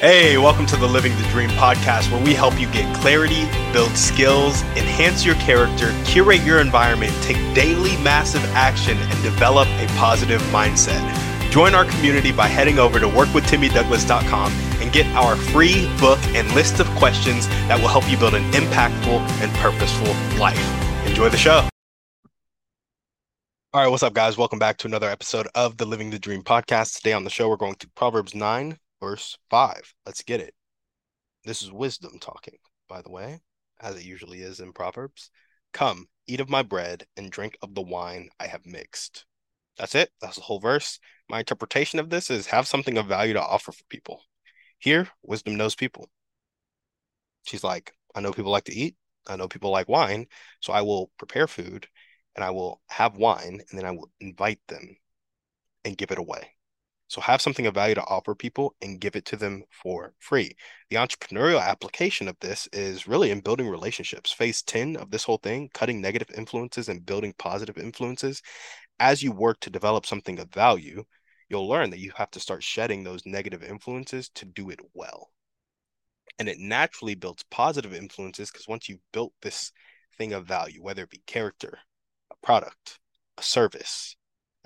Hey, welcome to the Living the Dream podcast, where we help you get clarity, build skills, enhance your character, curate your environment, take daily massive action, and develop a positive mindset. Join our community by heading over to workwithtimmydouglas.com and get our free book and list of questions that will help you build an impactful and purposeful life. Enjoy the show. All right, what's up, guys? Welcome back to another episode of the Living the Dream podcast. Today on the show, we're going to Proverbs 9, verse 5. Let's get it. This is wisdom talking, by the way, as it usually is in Proverbs. Come, eat of my bread and drink of the wine I have mixed. That's it. That's the whole verse. My interpretation of this is have something of value to offer for people. Here, wisdom knows people. She's like, I know people like to eat. I know people like wine. So I will prepare food and I will have wine and then I will invite them and give it away. So have something of value to offer people and give it to them for free. The entrepreneurial application of this is really in building relationships. Phase 10 of this whole thing, cutting negative influences and building positive influences. As you work to develop something of value, you'll learn that you have to start shedding those negative influences to do it well. And it naturally builds positive influences because once you've built this thing of value, whether it be character, a product, a service,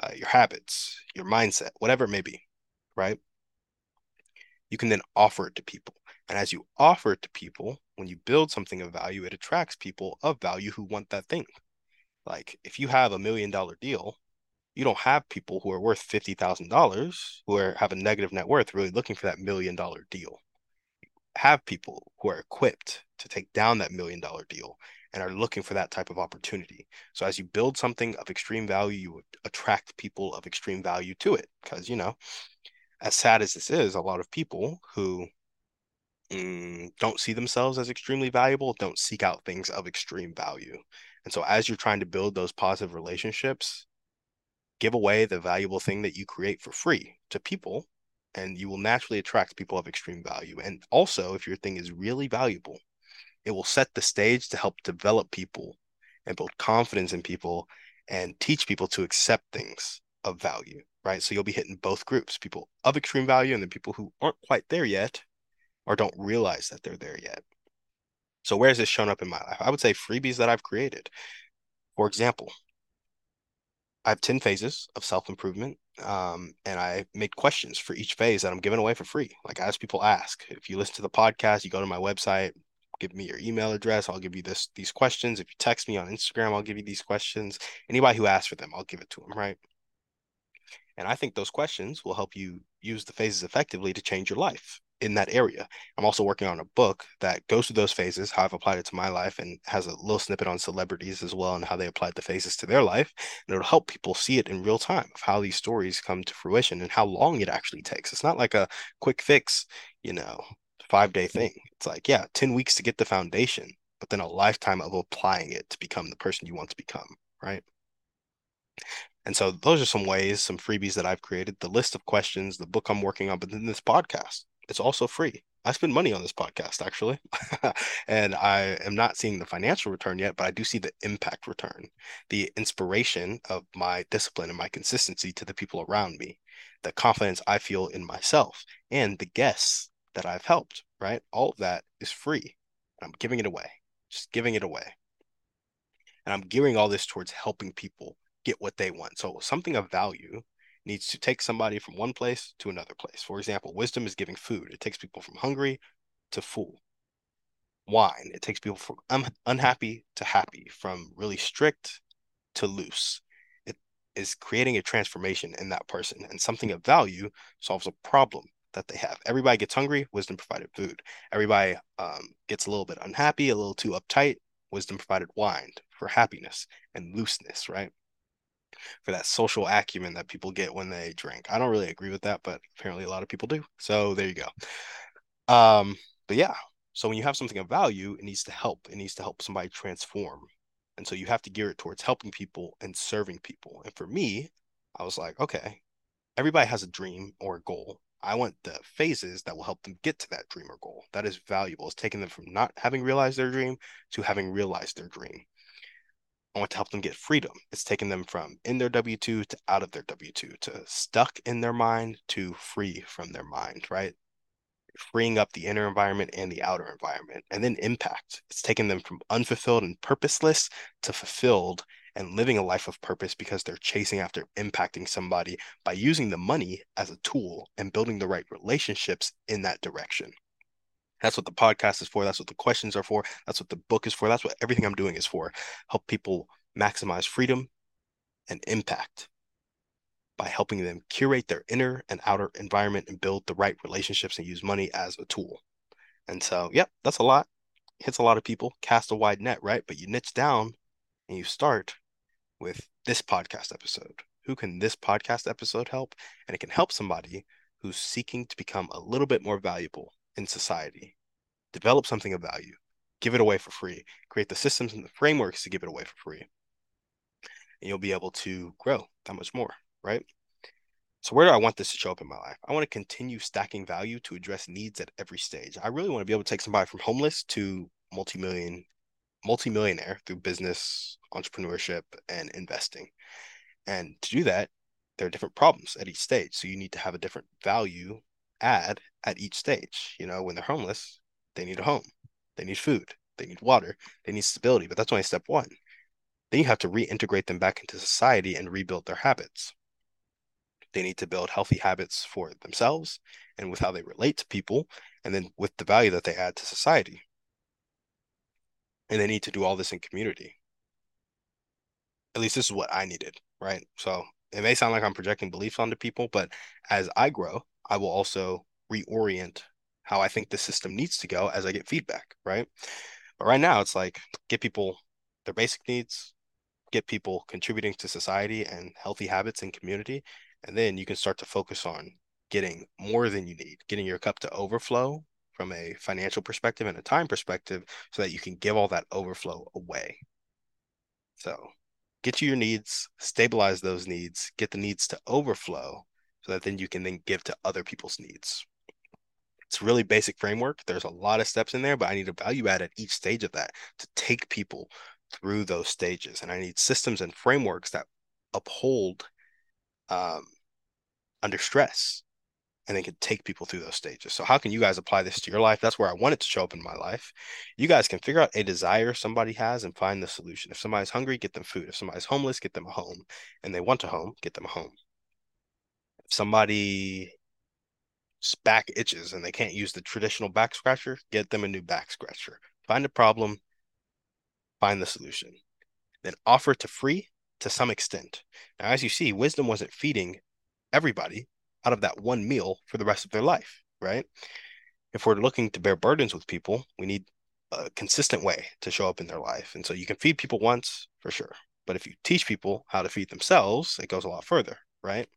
uh, your habits, your mindset, whatever it may be, right? You can then offer it to people. And as you offer it to people, when you build something of value, it attracts people of value who want that thing. Like if you have a million dollar deal, you don't have people who are worth $50,000 who are, have a negative net worth really looking for that million dollar deal. You have people who are equipped to take down that million dollar deal and are looking for that type of opportunity. So as you build something of extreme value, you attract people of extreme value to it. Because, you know, as sad as this is, a lot of people who mm, don't see themselves as extremely valuable don't seek out things of extreme value. And so as you're trying to build those positive relationships, give away the valuable thing that you create for free to people and you will naturally attract people of extreme value. And also, if your thing is really valuable, it will set the stage to help develop people and build confidence in people and teach people to accept things of value, right? So you'll be hitting both groups, people of extreme value and then people who aren't quite there yet or don't realize that they're there yet. So where has this shown up in my life? I would say freebies that I've created. For example, I have 10 phases of self-improvement. Um, and I made questions for each phase that I'm giving away for free. Like as people ask, if you listen to the podcast, you go to my website, give me your email address. I'll give you this these questions. If you text me on Instagram, I'll give you these questions. Anybody who asks for them, I'll give it to them, right? And I think those questions will help you use the phases effectively to change your life in that area. I'm also working on a book that goes through those phases, how I've applied it to my life, and has a little snippet on celebrities as well and how they applied the phases to their life. And it'll help people see it in real time of how these stories come to fruition and how long it actually takes. It's not like a quick fix, you know, five day thing. It's like, yeah, 10 weeks to get the foundation, but then a lifetime of applying it to become the person you want to become, right? And so those are some ways, some freebies that I've created, the list of questions, the book I'm working on, but then this podcast, it's also free. I spend money on this podcast actually. and I am not seeing the financial return yet, but I do see the impact return, the inspiration of my discipline and my consistency to the people around me, the confidence I feel in myself, and the guests that I've helped, right? All of that is free. I'm giving it away, just giving it away. And I'm gearing all this towards helping people get what they want. So something of value needs to take somebody from one place to another place. For example, wisdom is giving food. It takes people from hungry to full. Wine, it takes people from un- unhappy to happy, from really strict to loose. It is creating a transformation in that person, and something of value solves a problem that they have. Everybody gets hungry, wisdom provided food. Everybody um, gets a little bit unhappy, a little too uptight, wisdom provided wine for happiness and looseness, right? For that social acumen that people get when they drink. I don't really agree with that, but apparently a lot of people do. So there you go. Um, but yeah, so when you have something of value, it needs to help. It needs to help somebody transform. And so you have to gear it towards helping people and serving people. And for me, I was like, okay, everybody has a dream or a goal I want the phases that will help them get to that dream or goal. That is valuable. It's taking them from not having realized their dream to having realized their dream. I want to help them get freedom. It's taking them from in their W 2 to out of their W 2 to stuck in their mind to free from their mind, right? freeing up the inner environment and the outer environment. And then impact. It's taking them from unfulfilled and purposeless to fulfilled and living a life of purpose because they're chasing after impacting somebody by using the money as a tool and building the right relationships in that direction. That's what the podcast is for. That's what the questions are for. That's what the book is for. That's what everything I'm doing is for. Help people maximize freedom and impact by helping them curate their inner and outer environment and build the right relationships and use money as a tool. And so, yep, that's a lot. Hits a lot of people, cast a wide net, right? But you niche down and you start with this podcast episode. Who can this podcast episode help? And it can help somebody who's seeking to become a little bit more valuable in society. Develop something of value, give it away for free, create the systems and the frameworks to give it away for free. And you'll be able to grow that much more right? So where do I want this to show up in my life? I want to continue stacking value to address needs at every stage. I really want to be able to take somebody from homeless to multi-million multi-millionaire through business, entrepreneurship, and investing. And to do that, there are different problems at each stage. So you need to have a different value add at each stage. You know, when they're homeless, they need a home, they need food, they need water, they need stability, but that's only step one. Then you have to reintegrate them back into society and rebuild their habits. They need to build healthy habits for themselves and with how they relate to people, and then with the value that they add to society. And they need to do all this in community. At least this is what I needed, right? So it may sound like I'm projecting beliefs onto people, but as I grow, I will also reorient how I think the system needs to go as I get feedback, right? But right now, it's like get people their basic needs, get people contributing to society and healthy habits and community, and then you can start to focus on getting more than you need, getting your cup to overflow from a financial perspective and a time perspective so that you can give all that overflow away. So get to your needs, stabilize those needs, get the needs to overflow so that then you can then give to other people's needs. It's really basic framework. There's a lot of steps in there, but I need a value add at each stage of that to take people through those stages. And I need systems and frameworks that uphold um, under stress and they can take people through those stages. So how can you guys apply this to your life? That's where I want it to show up in my life. You guys can figure out a desire somebody has and find the solution. If somebody's hungry, get them food. If somebody's homeless, get them a home. And they want a home, get them a home. If somebody back itches and they can't use the traditional back scratcher, get them a new back scratcher. Find a problem, find the solution. Then offer to free to some extent. Now, as you see, wisdom wasn't feeding everybody out of that one meal for the rest of their life, right? If we're looking to bear burdens with people, we need a consistent way to show up in their life. And so you can feed people once for sure. But if you teach people how to feed themselves, it goes a lot further, right?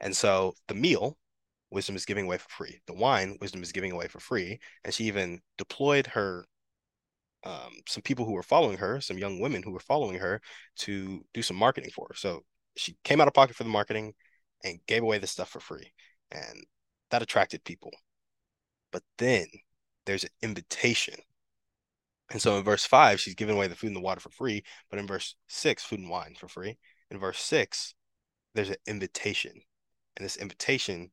And so the meal, wisdom is giving away for free. The wine, wisdom is giving away for free. And she even deployed her um, some people who were following her, some young women who were following her to do some marketing for her. So she came out of pocket for the marketing and gave away the stuff for free. And that attracted people. But then there's an invitation. And so in verse five, she's giving away the food and the water for free. But in verse six, food and wine for free. In verse six, there's an invitation. And this invitation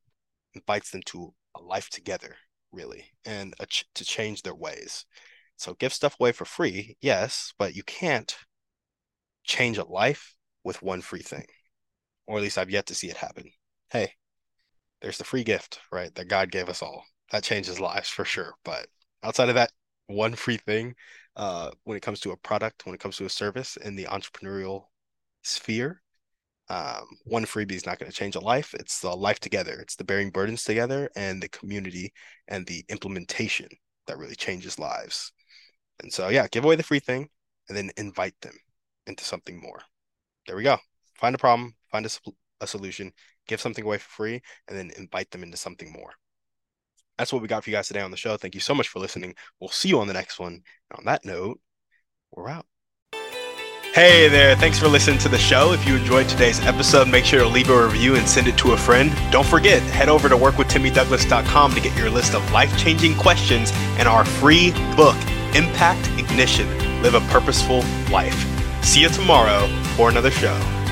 invites them to a life together, really, and ch- to change their ways. So give stuff away for free, yes, but you can't change a life with one free thing. Or at least I've yet to see it happen. Hey, there's the free gift, right? That God gave us all. That changes lives for sure. But outside of that one free thing, uh, when it comes to a product, when it comes to a service in the entrepreneurial sphere, um, one freebie is not going to change a life. It's the life together. It's the bearing burdens together and the community and the implementation that really changes lives. And so, yeah, give away the free thing and then invite them into something more. There we go. Find a problem, find a, a solution, give something away for free, and then invite them into something more. That's what we got for you guys today on the show. Thank you so much for listening. We'll see you on the next one. And on that note, we're out. Hey there, thanks for listening to the show. If you enjoyed today's episode, make sure to leave a review and send it to a friend. Don't forget, head over to workwithtimmydouglas.com to get your list of life changing questions and our free book, Impact Ignition Live a Purposeful Life. See you tomorrow for another show.